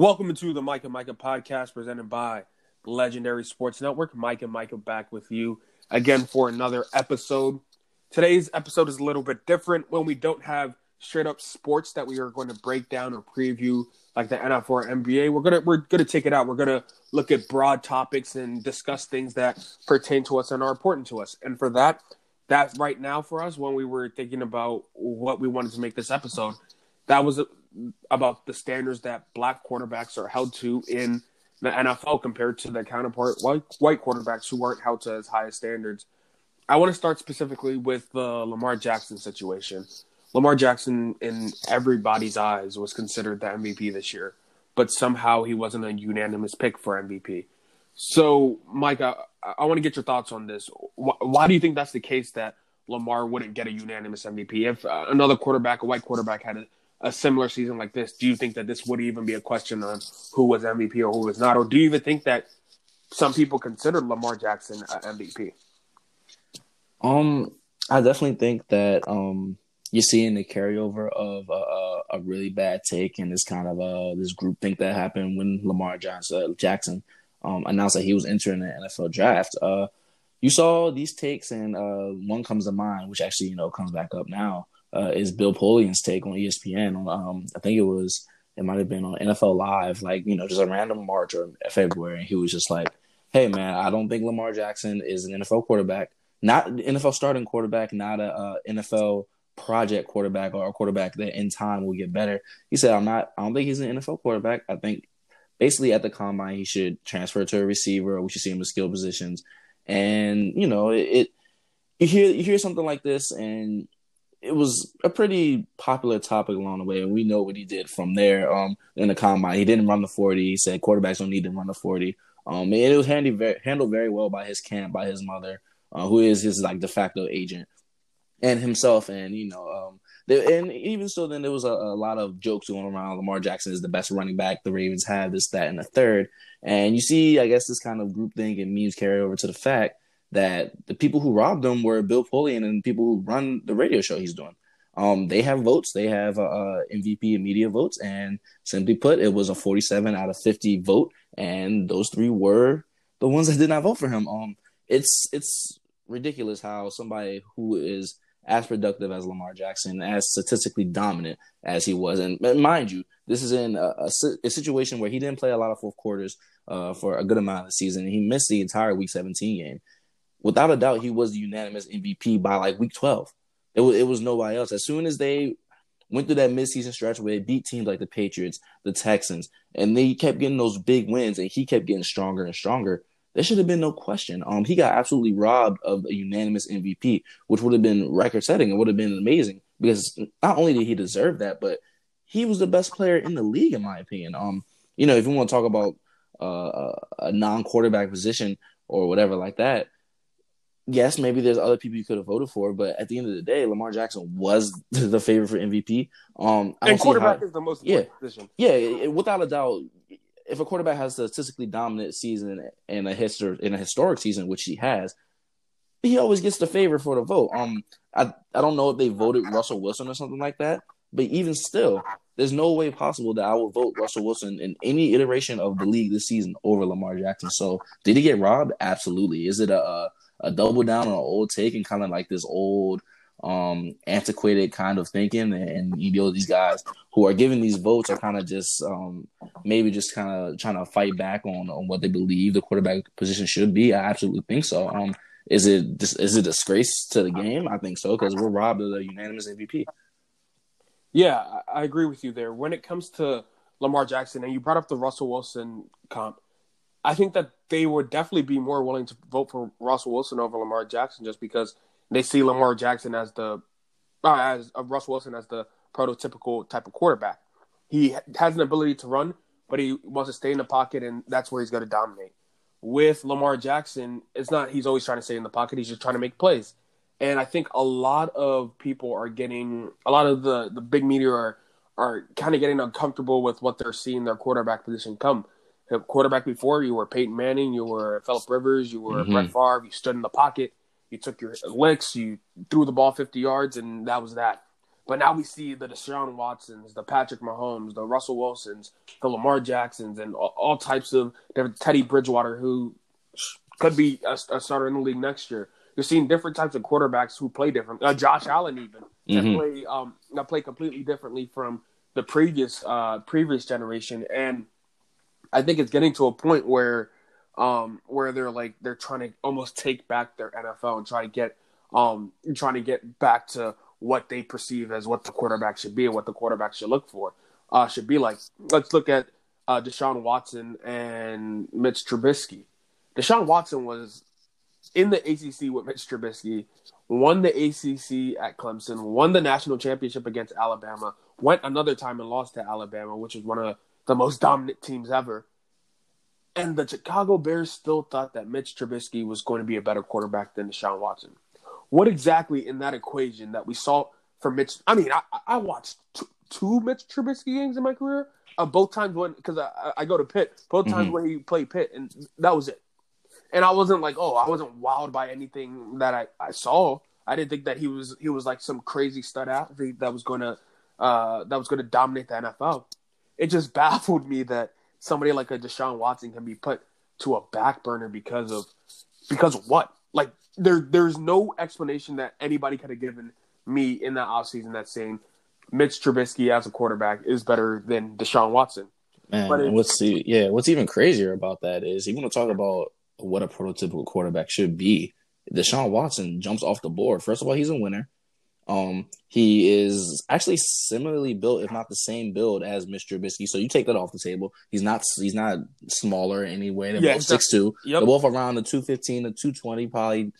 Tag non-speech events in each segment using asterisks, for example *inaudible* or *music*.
Welcome to the Mike and Micah podcast presented by Legendary Sports Network. Mike and Micah back with you again for another episode. Today's episode is a little bit different when we don't have straight up sports that we are going to break down or preview like the NFL or NBA. We're gonna we're gonna take it out. We're gonna look at broad topics and discuss things that pertain to us and are important to us. And for that, that right now for us when we were thinking about what we wanted to make this episode, that was about the standards that black quarterbacks are held to in the NFL compared to their counterpart white white quarterbacks who aren't held to as high standards. I want to start specifically with the Lamar Jackson situation. Lamar Jackson, in everybody's eyes, was considered the MVP this year, but somehow he wasn't a unanimous pick for MVP. So, Mike, I, I want to get your thoughts on this. Why, why, do you think that's the case that Lamar wouldn't get a unanimous MVP? If uh, another quarterback, a white quarterback, had a, a, similar season like this, do you think that this would even be a question on who was MVP or who was not? Or do you even think that some people considered Lamar Jackson MVP? Um, I definitely think that um you're seeing the carryover of a, a really bad take and this kind of uh this group think that happened when Lamar Johnson, uh, Jackson um, announced that he was entering the NFL draft. Uh, you saw these takes, and uh, one comes to mind, which actually you know comes back up now, uh, is Bill Polian's take on ESPN. Um, I think it was it might have been on NFL Live, like you know just a random March or February, he was just like, "Hey man, I don't think Lamar Jackson is an NFL quarterback, not NFL starting quarterback, not a, NFL." project quarterback or a quarterback that in time will get better. He said, I'm not, I don't think he's an NFL quarterback. I think basically at the combine, he should transfer to a receiver we should see him in skill positions. And, you know, it, it you hear, you hear something like this and it was a pretty popular topic along the way, and we know what he did from there. Um, in the combine, he didn't run the forty. He said quarterbacks don't need to run the forty. Um, it was handy, very, handled very well by his camp, by his mother, uh, who is his like de facto agent and himself, and you know, um, they, and even so, then there was a, a, lot of jokes going around. Lamar Jackson is the best running back the Ravens have, this, that, and the third. And you see, I guess this kind of group thing and memes carry over to the fact that the people who robbed him were Bill Polian and people who run the radio show he's doing. Um, they have votes. They have uh, uh MVP and media votes, and simply put, it was a 47 out of 50 vote, and those three were the ones that did not vote for him. Um, it's it's ridiculous how somebody who is as productive as Lamar Jackson, as statistically dominant as he was. And mind you, this is in a, a, a situation where he didn't play a lot of fourth quarters uh, for a good amount of the season. He missed the entire Week 17 game. Without a doubt, he was the unanimous MVP by like Week 12. It was, it was nobody else. As soon as they went through that midseason stretch where they beat teams like the Patriots, the Texans, and they kept getting those big wins, and he kept getting stronger and stronger there should have been no question. Um, he got absolutely robbed of a unanimous MVP, which would have been record setting and would have been amazing because not only did he deserve that, but he was the best player in the league, in my opinion. Um, you know, if you want to talk about uh, a non-quarterback position or whatever like that, yes, maybe there's other people you could have voted for, but at the end of the day, Lamar Jackson was *laughs* the favorite for MVP. Um, and quarterback how, is the most yeah, position. Yeah, without a doubt, if a quarterback has a statistically dominant season in a history in a historic season, which he has, he always gets the favor for the vote. Um, I I don't know if they voted Russell Wilson or something like that, but even still, there's no way possible that I will vote Russell Wilson in any iteration of the league this season over Lamar Jackson. So, did he get robbed? Absolutely. Is it a a, a double down on an old take and kind of like this old um antiquated kind of thinking and, you know these guys who are giving these votes are kind of just um maybe just kind of trying to fight back on on what they believe the quarterback position should be. I absolutely think so. Um is it is it a disgrace to the game? I think so because we're robbed of the unanimous mvp yeah i agree with you there. When it comes to lamar jackson and you brought up the russell wilson comp i think that they would definitely be more willing to vote for russell wilson over lamar jackson just because they see Lamar Jackson as the uh, as uh, Russ Wilson as the prototypical type of quarterback. He has an ability to run, but he wants to stay in the pocket, and that's where he's going to dominate. With Lamar Jackson, it's not he's always trying to stay in the pocket; he's just trying to make plays. And I think a lot of people are getting a lot of the the big media are are kind of getting uncomfortable with what they're seeing their quarterback position come. Quarterback before you were Peyton Manning, you were Philip Rivers, you were mm-hmm. Brett Favre. You stood in the pocket you took your licks, you threw the ball 50 yards, and that was that. But now we see the Deshaun Watsons, the Patrick Mahomes, the Russell Wilsons, the Lamar Jacksons, and all, all types of Teddy Bridgewater, who could be a, a, starter in the league next year. You're seeing different types of quarterbacks who play different. Uh, Josh Allen even mm-hmm. that play um that play completely differently from the previous uh previous generation, and I think it's getting to a point where um where they're like they're trying to almost take back their NFL and try to get um trying to get back to what they perceive as what the quarterback should be and what the quarterback should look for uh should be like. Let's look at uh Deshaun Watson and Mitch Trubisky. Deshaun Watson was in the ACC with Mitch Trubisky, won the ACC at Clemson, won the national championship against Alabama, went another time and lost to Alabama, which is one of the most dominant teams ever. And the Chicago Bears still thought that Mitch Trubisky was going to be a better quarterback than Deshaun Watson. What exactly in that equation that we saw for Mitch? I mean, I, I watched two, two Mitch Trubisky games in my career. Uh, both times when because I, I go to Pitt, both times mm-hmm. when he played Pitt, and that was it and I wasn't like, oh, I wasn't wowed by anything that I, I saw. I didn't think that he was he was like some crazy stud athlete that was gonna uh, that was gonna dominate the NFL. It just *laughs* baffled me that somebody like a Deshaun Watson can be put to a back burner because of because of what? Like there there's no explanation that anybody could have given me in that offseason that's saying Mitch Trubisky as a quarterback is better than Deshaun Watson. Man, it, what's the, yeah, what's even crazier about that is you want to talk about what a prototypical quarterback should be. Deshaun Watson jumps off the board. First of all, he's a winner. Um, he is actually similarly built, if not the same build as Mr. Trubisky. So you take that off the table. He's not he's not smaller anyway. They're yeah, both six two. Yep. They're both around the two fifteen to two twenty, probably.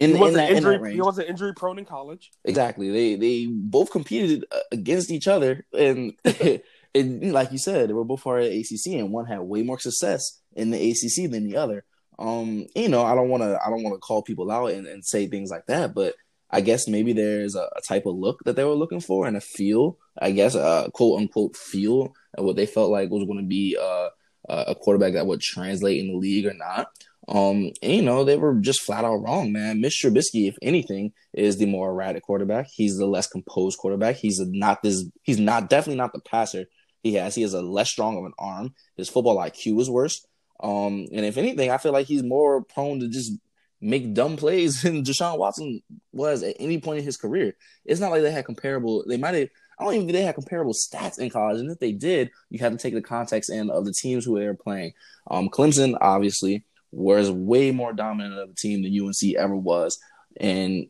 In, he, in that, injury, in that he wasn't injury prone in college. Exactly. They they both competed uh, against each other, and *laughs* and like you said, they were both part of the ACC, and one had way more success in the ACC than the other. Um, you know, I don't want to I don't want to call people out and, and say things like that, but I guess maybe there's a, a, type of look that they were looking for and a feel, I guess, a quote unquote feel and what they felt like was going to be uh, a quarterback that would translate in the league or not. Um, and, you know, they were just flat out wrong, man. Mr. Trubisky, if anything, is the more erratic quarterback. He's the less composed quarterback. He's not this. He's not definitely not the passer he has. He has a less strong of an arm. His football IQ is worse. Um, and if anything, I feel like he's more prone to just make dumb plays *laughs* than Deshaun Watson was at any point in his career. It's not like they had comparable. They might have. I don't even think they had comparable stats in college, and if they did, you have to take the context in of the teams who they were playing. Um, Clemson obviously was way more dominant of a team than UNC ever was, and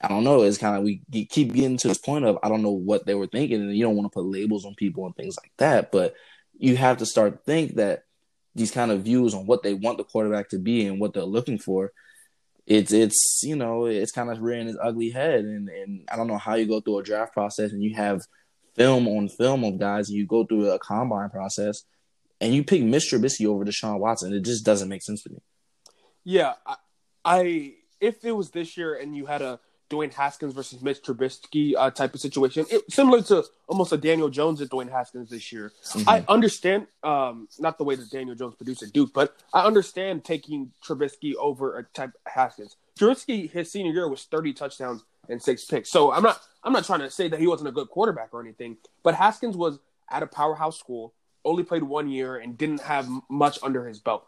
I don't know. It's kind of we keep getting to this point of I don't know what they were thinking, and you don't want to put labels on people and things like that, but you have to start think that these kind of views on what they want the quarterback to be and what they're looking for, it's it's you know it's kind of rearing its ugly head, and and I don't know how you go through a draft process and you have film on film of guys, and you go through a combine process, and you pick Mr. Trubisky over Deshaun Watson. It just doesn't make sense to me. Yeah, I, I if it was this year and you had a Dwayne Haskins versus Mitch Trubisky uh, type of situation, it, similar to almost a Daniel Jones and Dwayne Haskins this year. Mm-hmm. I understand, um, not the way that Daniel Jones produced at Duke, but I understand taking Trubisky over a type Haskins. Trubisky, his senior year was 30 touchdowns and six picks. So I'm not, I'm not trying to say that he wasn't a good quarterback or anything, but Haskins was at a powerhouse school, only played one year, and didn't have much under his belt.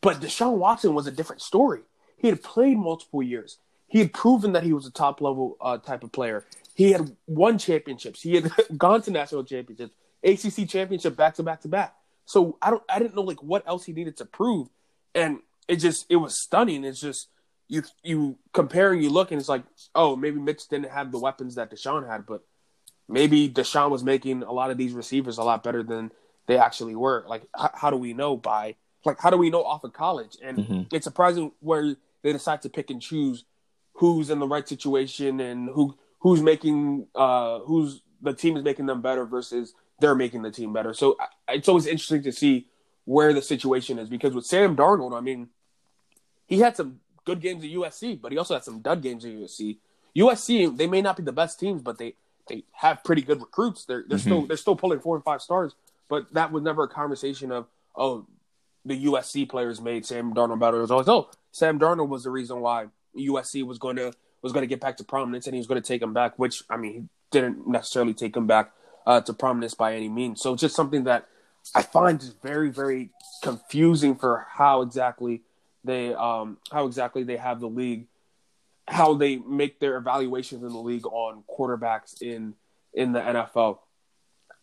But Deshaun Watson was a different story. He had played multiple years. He had proven that he was a top level uh, type of player. He had won championships. He had *laughs* gone to national championships, ACC championship back to back to back. So I don't, I didn't know like what else he needed to prove, and it just, it was stunning. It's just you, you compare and you look, and it's like, oh, maybe Mitch didn't have the weapons that Deshaun had, but maybe Deshaun was making a lot of these receivers a lot better than they actually were. Like, h- how do we know by, like, how do we know off of college? And mm-hmm. it's surprising where they decide to pick and choose who's in the right situation and who who's making uh who's the team is making them better versus they're making the team better. So it's always interesting to see where the situation is because with Sam Darnold, I mean, he had some good games at USC, but he also had some dud games at USC. USC, they may not be the best teams, but they they have pretty good recruits. They're they're mm-hmm. still they're still pulling four and five stars, but that was never a conversation of oh the USC players made Sam Darnold better. It was always oh Sam Darnold was the reason why USC was going to was going to get back to prominence, and he was going to take him back. Which I mean, he didn't necessarily take him back uh, to prominence by any means. So just something that I find just very, very confusing for how exactly they um, how exactly they have the league, how they make their evaluations in the league on quarterbacks in in the NFL.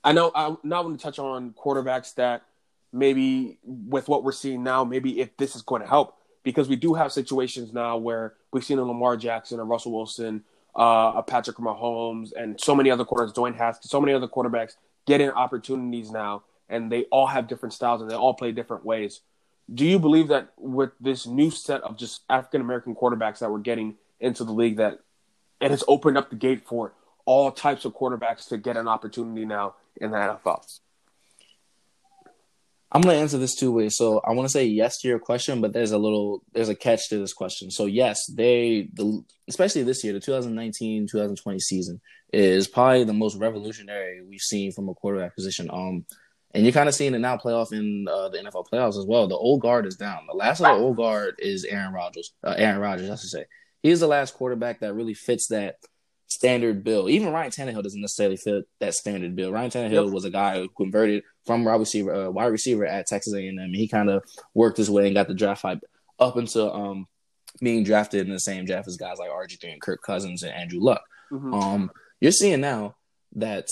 I know I now want to touch on quarterbacks that maybe with what we're seeing now, maybe if this is going to help because we do have situations now where we've seen a Lamar Jackson, a Russell Wilson, uh, a Patrick Mahomes, and so many other quarterbacks, Dwayne Haskins, so many other quarterbacks getting opportunities now, and they all have different styles and they all play different ways. Do you believe that with this new set of just African American quarterbacks that we're getting into the league, that it has opened up the gate for all types of quarterbacks to get an opportunity now in the NFL? I'm gonna answer this two ways. So I want to say yes to your question, but there's a little there's a catch to this question. So yes, they the especially this year, the 2019-2020 season is probably the most revolutionary we've seen from a quarterback position. Um, and you're kind of seeing it now play off in uh, the NFL playoffs as well. The old guard is down. The last of the old guard is Aaron Rodgers. Uh, Aaron Rodgers, I should say. He's the last quarterback that really fits that standard bill. Even Ryan Tannehill doesn't necessarily fit that standard bill. Ryan Tannehill yep. was a guy who converted from wide receiver, uh, wide receiver at Texas A&M. He kind of worked his way and got the draft hype up until um, being drafted in the same draft as guys like RG3 and Kirk Cousins and Andrew Luck. Mm-hmm. Um, you're seeing now that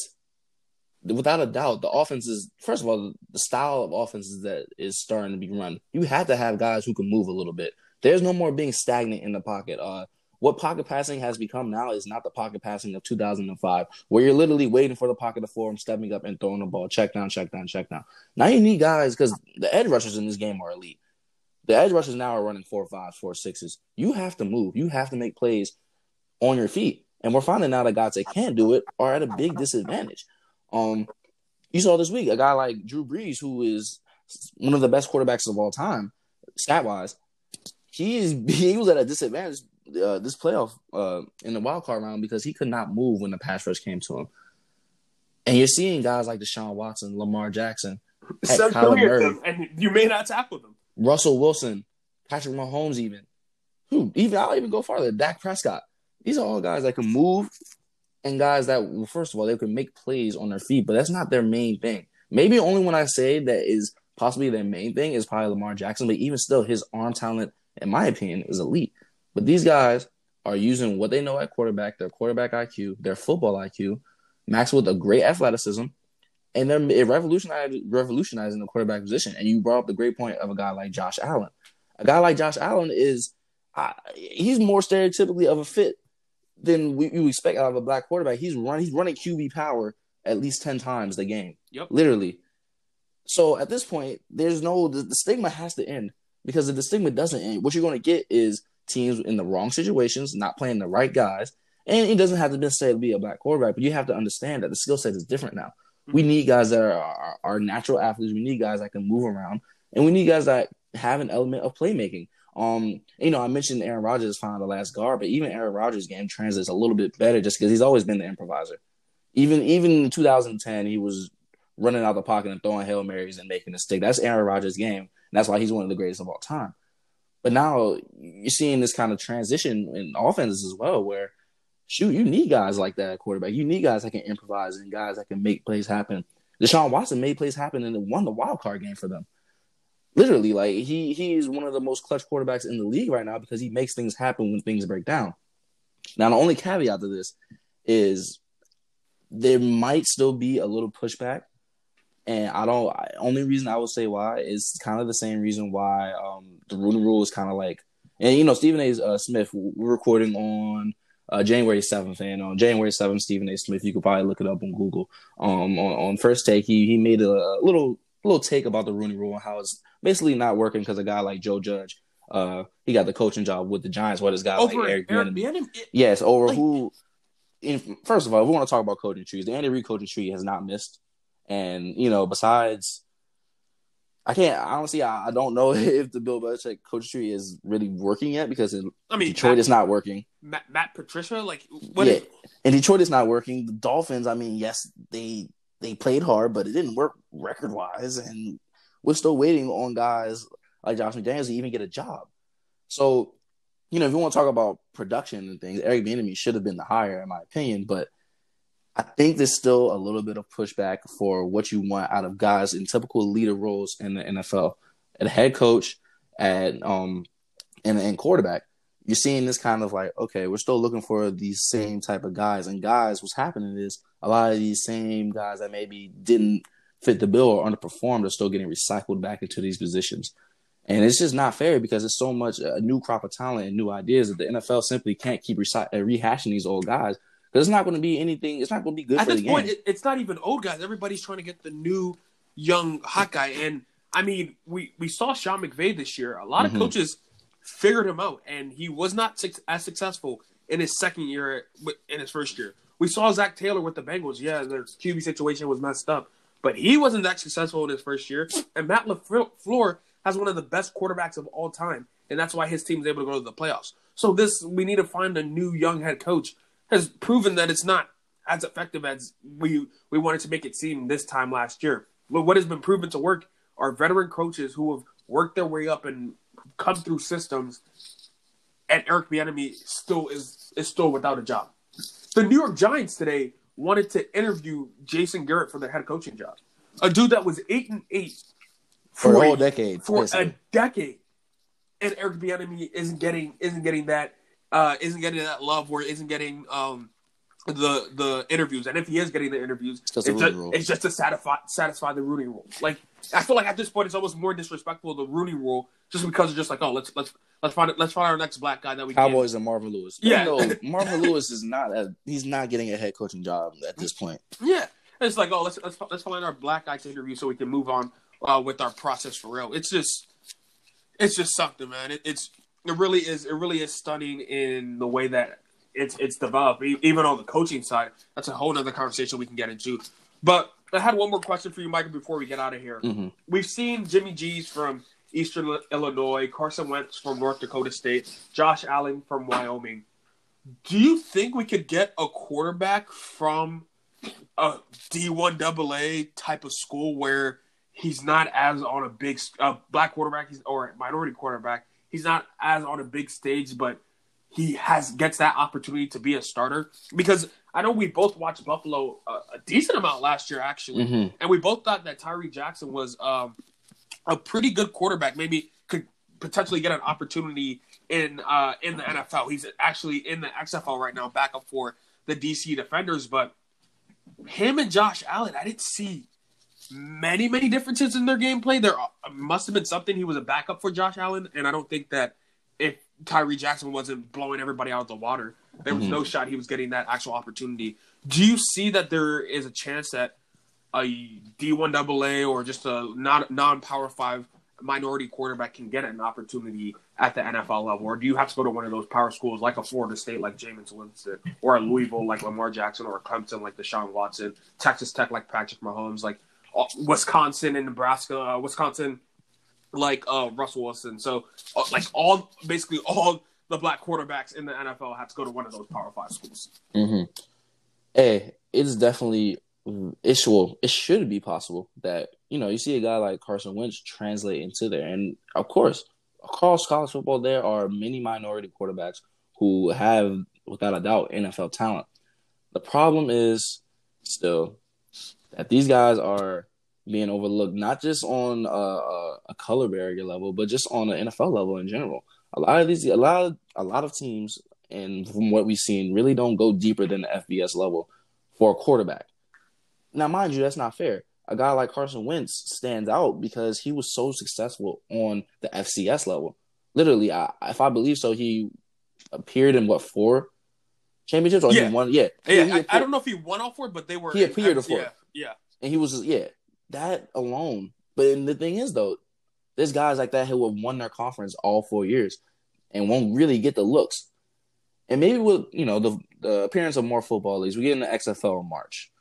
without a doubt, the offense is first of all the style of offenses that is starting to be run. You have to have guys who can move a little bit. There's no more being stagnant in the pocket. Uh, what pocket passing has become now is not the pocket passing of 2005, where you're literally waiting for the pocket to form, stepping up and throwing the ball, check down, check down, check down. Now you need guys because the edge rushers in this game are elite. The edge rushers now are running four fives, four sixes. You have to move. You have to make plays on your feet. And we're finding now that guys that can't do it are at a big disadvantage. Um, you saw this week a guy like Drew Brees, who is one of the best quarterbacks of all time, stat wise. He's *laughs* he was at a disadvantage uh, this playoff uh, in the wild card round because he could not move when the pass rush came to him. And you're seeing guys like Deshaun Watson, Lamar Jackson, *laughs* Murray, and you may not tackle them. Russell Wilson, Patrick Mahomes, even who even I'll even go farther. Dak Prescott. These are all guys that can move and guys that well, first of all they can make plays on their feet, but that's not their main thing. Maybe only when I say that is possibly their main thing is probably Lamar Jackson, but even still, his arm talent, in my opinion, is elite. But these guys are using what they know at quarterback, their quarterback IQ, their football IQ, maxed with a great athleticism, and they're revolutionizing, revolutionizing the quarterback position. And you brought up the great point of a guy like Josh Allen. A guy like Josh Allen is uh, he's more stereotypically of a fit than we, you expect out of a black quarterback. He's run he's running QB power at least ten times the game. Yep, literally. So at this point, there's no the, the stigma has to end because if the stigma doesn't end, what you're going to get is teams in the wrong situations, not playing the right guys. And it doesn't have to necessarily be a black quarterback, but you have to understand that the skill set is different now. Mm-hmm. We need guys that are, are, are, natural athletes. We need guys that can move around, and we need guys that have an element of playmaking. Um, you know, I mentioned Aaron Rodgers found the last guard, but even Aaron Rodgers' game translates a little bit better just because he's always been the improviser. Even even in 2010, he was running out the pocket and throwing hail marys and making a stick. That's Aaron Rodgers' game, and that's why he's one of the greatest of all time. But now you're seeing this kind of transition in offenses as well, where shoot, you need guys like that quarterback. You need guys that can improvise and guys that can make plays happen. Deshaun Watson made plays happen and won the wild card game for them. Literally, like he he's one of the most clutch quarterbacks in the league right now because he makes things happen when things break down. Now, the only caveat to this is there might still be a little pushback and I don't. Only reason I would say why is kind of the same reason why um, the Rooney Rule is kind of like, and you know, Stephen A. Uh, Smith. We're recording on uh, January seventh, and on January seventh, Stephen A. Smith. You could probably look it up on Google. Um, on, on first take, he he made a little little take about the Rooney Rule and how it's basically not working because a guy like Joe Judge, uh, he got the coaching job with the Giants. What is guy over like Eric Bieniemy? Yes, over like, who? In, first of all, we want to talk about coaching trees. The Andy Reid coaching tree has not missed and you know, besides, I can't honestly. I, I don't know *laughs* if the Bill Belichick coach tree is really working yet because it, I mean Detroit Matt, is not working. Matt, Matt Patricia, like what? Yeah, is... and Detroit is not working. The Dolphins, I mean, yes, they they played hard, but it didn't work record wise, and we're still waiting on guys like Josh McDaniels to even get a job. So, you know, if you want to talk about production and things, Eric Bieniemy should have been the hire, in my opinion. But I think there's still a little bit of pushback for what you want out of guys in typical leader roles in the NFL. At head coach, at um, and and quarterback, you're seeing this kind of like, okay, we're still looking for these same type of guys. And guys, what's happening is a lot of these same guys that maybe didn't fit the bill or underperformed are still getting recycled back into these positions. And it's just not fair because it's so much a new crop of talent and new ideas that the NFL simply can't keep uh, rehashing these old guys because it's not going to be anything. It's not going to be good at for this point. It, it's not even old guys. Everybody's trying to get the new young hot guy. And I mean, we we saw Sean McVay this year. A lot of mm-hmm. coaches figured him out, and he was not suc as successful in his second year in his first year. We saw Zac Taylor with the Bengals. Yeah, their QB situation was messed up, but he wasn't that successful in his first year. And Matt LaFleur has one of the best quarterbacks of all time, and that's why his team is able to go to the playoffs. So this, we need to find a new young head coach. Has proven that it's not as effective as we we wanted to make it seem this time last year. But what has been proven to work are veteran coaches who have worked their way up and come through systems, and Eric Bieniemy still is is still without a job. The New York Giants today wanted to interview Jason Garrett for their head coaching job, a dude that was eight and eight for a a- whole decade. for basically. a decade, and Eric Bieniemy isn't getting isn't getting that uh, isn't getting that love or isn't getting um, the the interviews. And if he is getting the interviews, just it's, just, it's just to satisfy satisfy the Rooney rule. Like I feel like at this point, it's almost more disrespectful the Rooney rule just because it's just like oh let's let's let's find let's find our next black guy that we can. Cowboys and Marvin Lewis. Yeah. no, *laughs* Marvin Lewis is not. A, he's not getting a head coaching job at this point. Yeah, it's like oh let's let's let's find our black guy to interview so we can move on uh, with our process for real. It's just it's just something, man. It, it's it really is it really is stunning in the way that it's it's developed. Even on the coaching side, that's a whole nother conversation we can get into. But I had one more question for you, Michael, before we get out of here. hmm We've seen Jimmy G's from Eastern Illinois, Carson Wentz from North Dakota State, Josh Allen from Wyoming. Do you think we could get a quarterback from a D1 AA type of school where he's not as on a big uh, black quarterback or minority quarterback? He's not as on a big stage, but he has gets that opportunity to be a starter because I know we both watched Buffalo a, a decent amount last year, actually hmm and we both thought that Tyree Jackson was um, a pretty good quarterback. Maybe could potentially get an opportunity in uh, in the NFL. He's actually in the XFL right now, backup for the DC Defenders. But him and Josh Allen, I didn't see many many differences in their gameplay. There must have been something. He was a backup for Josh Allen, and I don't think that if Tyree Jackson wasn't blowing everybody out of the water, there was Mhm. no shot he was getting that actual opportunity. Do you see that there is a chance that a D1 AA or just a not non Power Five minority quarterback can get an opportunity at the NFL level, or do you have to go to one of those power schools like a Florida State like Jameis Winston, or a Louisville like Lamar Jackson, or a Clemson like Deshaun Watson, Texas Tech like Patrick Mahomes, like Wisconsin and Nebraska, uh, Wisconsin like uh, Russell Wilson. So uh, like all basically all the black quarterbacks in the NFL have to go to one of those Power Five schools. hmm Hey, it's definitely it should it should be possible that you know you see a guy like Carson Wentz translate into there, and of course across college football there are many minority quarterbacks who have without a doubt NFL talent. The problem is still that these guys are being overlooked not just on a, a, color barrier level, but just on an NFL level in general. A lot of these, a lot of a lot of teams, and from what we've seen, really don't go deeper than the FBS level for a quarterback. Now, mind you, that's not fair. A guy like Carson Wentz stands out because he was so successful on the FCS level. Literally, I, if I believe so, he appeared in what four championships or Yeah. he won? Yeah, Yeah, he I, I don't know if he won all four, but they were He appeared yeah, for it. Yeah, and he was yeah that alone. But the thing is though, there's guys like that who have won their conference all four years and won't really get the looks. And maybe with you know the the appearance of more football leagues, we get in the XFL in March.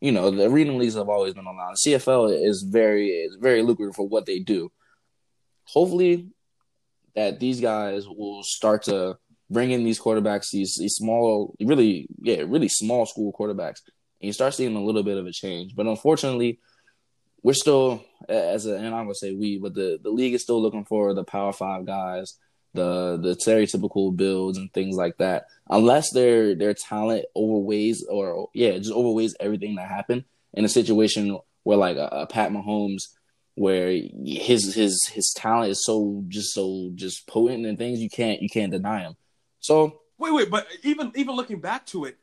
You know the arena leagues have always been online. CFL is very is very lucrative for what they do. Hopefully, that these guys will start to bring in these quarterbacks, these these small, really yeah, really small school quarterbacks, you start seeing a little bit of a change. But unfortunately, we're still as a and I'm gonna say we, but the the league is still looking for the Power Five guys the the stereotypical builds and things like that. Unless their their talent overweighs or yeah, just overweighs everything that happened in a situation where like a, a Pat Mahomes where his his his talent is so just so just potent and things you can't you can't deny him. So wait, wait, but even even looking back to it,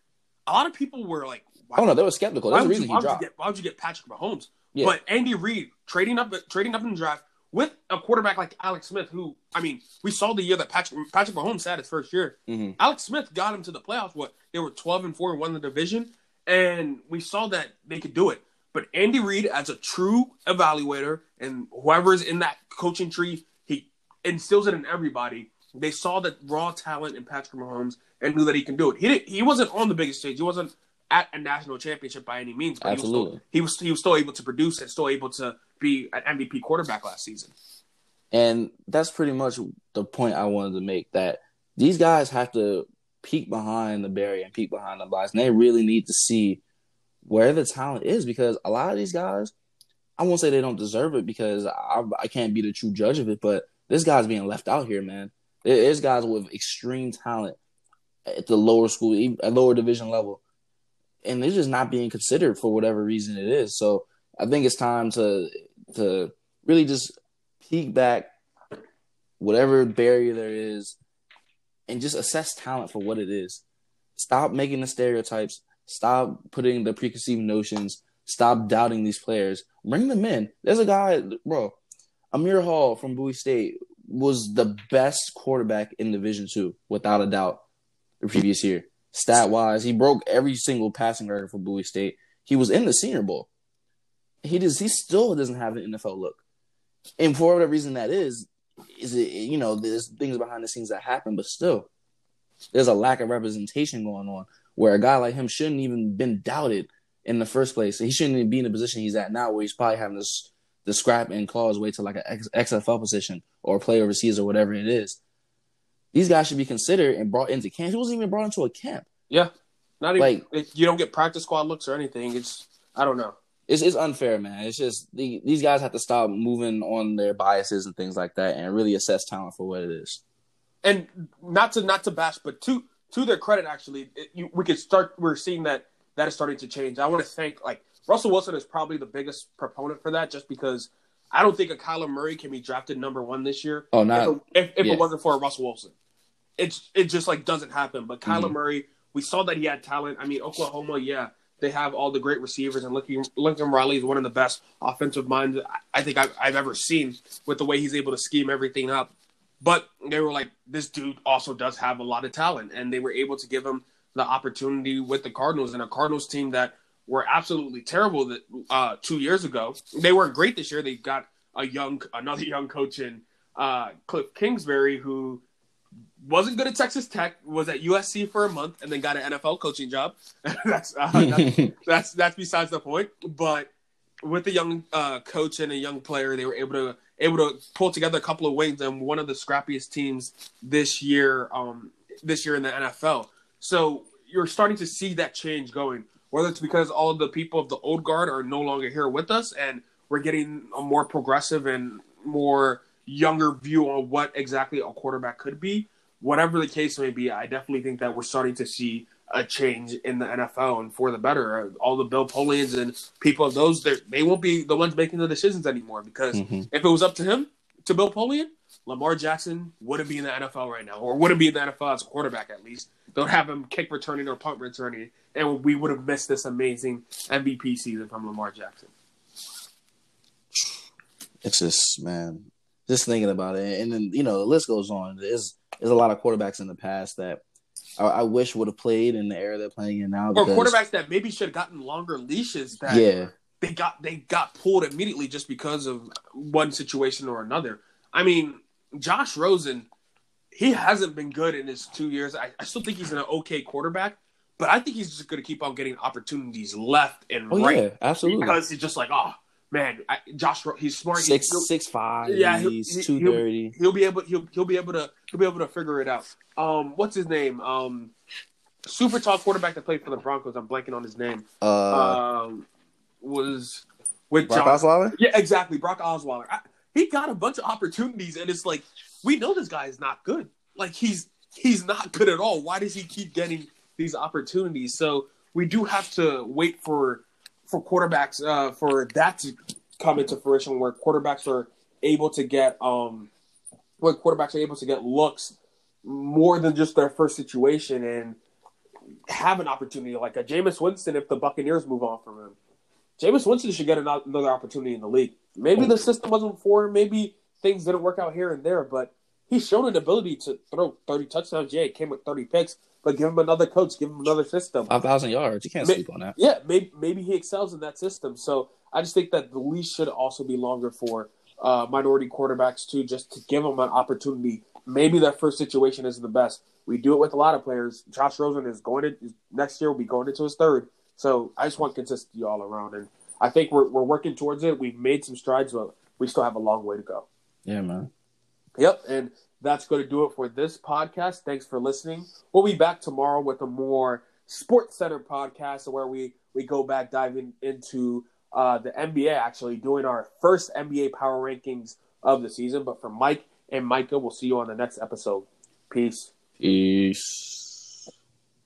a lot of people were like, why, "Oh no, they were skeptical." That's the reason you, why he dropped. Would get, why would you get Patrick Mahomes? Yeah. But Andy Reid trading up trading up in the draft with a quarterback like Alex Smith, who I mean, we saw the year that Patrick Patrick Mahomes had his first year. Mm-hmm. Alex Smith got him to the playoffs. What they were twelve and four and won the division, and we saw that they could do it. But Andy Reid, as a true evaluator, and whoever's in that coaching tree, he instills it in everybody. They saw that raw talent in Patrick Mahomes and knew that he can do it. He didn't, he wasn't on the biggest stage. He wasn't at a national championship by any means. But Absolutely, he was, still, he was he was still able to produce and still able to be an MVP quarterback last season. And that's pretty much the point I wanted to make. That these guys have to peek behind the barrier and peek behind the blocks, and they really need to see where the talent is because a lot of these guys, I won't say they don't deserve it because I, I can't be the true judge of it, but this guy's being left out here, man. There's guys with extreme talent at the lower school, at lower division level, and they're just not being considered for whatever reason it is. So I think it's time to to really just peek back, whatever barrier there is, and just assess talent for what it is. Stop making the stereotypes. Stop putting the preconceived notions. Stop doubting these players. Bring them in. There's a guy, bro. Amir Hall from Bowie State was the best quarterback in Division Two, without a doubt, the previous year. Stat wise, he broke every single passing record for Bowie State. He was in the Senior Bowl. He does. He still doesn't have an NFL look, and for whatever reason that is, is it you know there's things behind the scenes that happen, but still, there's a lack of representation going on where a guy like him shouldn't even been doubted in the first place. He shouldn't even be in the position he's at now, where he's probably having this the scrap and claw his way to like an XFL position or play overseas or whatever it is. These guys should be considered and brought into camp. He wasn't even brought into a camp. Yeah, not even like you don't get practice squad looks or anything. It's I don't know. It's it's unfair, man. It's just the, these guys have to stop moving on their biases and things like that, and really assess talent for what it is. And not to not to bash, but to to their credit, actually, it, you, we could start. We're seeing that that is starting to change. I want to thank like Russell Wilson is probably the biggest proponent for that, just because I don't think a Kyler Murray can be drafted number one this year. Oh, not if, if, if yeah. it wasn't for Russell Wilson, it's it just like doesn't happen. But Kyler mm-hmm. Murray, we saw that he had talent. I mean, Oklahoma, yeah, they have all the great receivers, and Lincoln, Lincoln Riley is one of the best offensive minds I think I've, I've ever seen with the way he's able to scheme everything up. But they were like, this dude also does have a lot of talent, and they were able to give him the opportunity with the Cardinals and a Cardinals team that were absolutely terrible that uh, two years ago. They weren't great this year. They got a young, another young coach in uh, Cliff Kingsbury who wasn't good at Texas Tech, was at USC for a month, and then got an NFL coaching job. *laughs* that's, uh, that's, *laughs* that's that's besides the point. But with a young uh, coach and a young player, they were able to able to pull together a couple of wins and one of the scrappiest teams this year. Um, this year in the NFL, so you're starting to see that change going. Whether it's because all of the people of the old guard are no longer here with us, and we're getting a more progressive and more younger view on what exactly a quarterback could be. Whatever the case may be, I definitely think that we're starting to see a change in the NFL and for the better. All the Bill Polians and people of those, they won't be the ones making the decisions anymore because mm-hmm. if it was up to him, to Bill Polian, Lamar Jackson wouldn't be in the NFL right now, or wouldn't be in the NFL as a quarterback at least. Don't have him kick returning or punt returning, and we would have missed this amazing MVP season from Lamar Jackson. It's just man, just thinking about it, and then you know the list goes on. There's there's a lot of quarterbacks in the past that I, I wish would have played in the era they're playing in now. Or quarterbacks that maybe should have gotten longer leashes. That yeah, they got they got pulled immediately just because of one situation or another. I mean, Josh Rosen, he hasn't been good in his two years. I, I still think he's an okay quarterback, but I think he's just going to keep on getting opportunities left and oh, right. Yeah, absolutely. Because he's just like, oh man, I, Josh, he's smart. Six he's, six five. Yeah, he's two thirty. He'll, he'll, be able. He'll he'll be able to. He'll be able to figure it out. Um, what's his name? Um, super tall quarterback that played for the Broncos. I'm blanking on his name. Uh, um, was with Brock John, Osweiler. Yeah, exactly. Brock Osweiler. I, he got a bunch of opportunities, and it's like we know this guy is not good. Like he's he's not good at all. Why does he keep getting these opportunities? So we do have to wait for for quarterbacks uh, for that to come into fruition, where quarterbacks are able to get um, where quarterbacks are able to get looks more than just their first situation and have an opportunity like a Jameis Winston if the Buccaneers move on from him. Jameis Winston should get another opportunity in the league. Maybe the system wasn't for him. Maybe things didn't work out here and there, but he's shown an ability to throw 30 touchdowns. Yeah, it came with 30 picks, but give him another coach, give him another system. 5,000 yards. You can't maybe, sleep on that. Yeah, maybe, maybe he excels in that system. So I just think that the leash should also be longer for uh, minority quarterbacks, too, just to give them an opportunity. Maybe their first situation isn't the best. We do it with a lot of players. Josh Rosen is going to next year will be going into his third. So I just want consistency all around, and I think we're we're working towards it. We've made some strides, but we still have a long way to go. Yeah, man. Yep, and that's going to do it for this podcast. Thanks for listening. We'll be back tomorrow with a more sports center podcast where we we go back diving into uh, the NBA. Actually, doing our first NBA power rankings of the season. But for Mike and Micah, we'll see you on the next episode. Peace. Peace.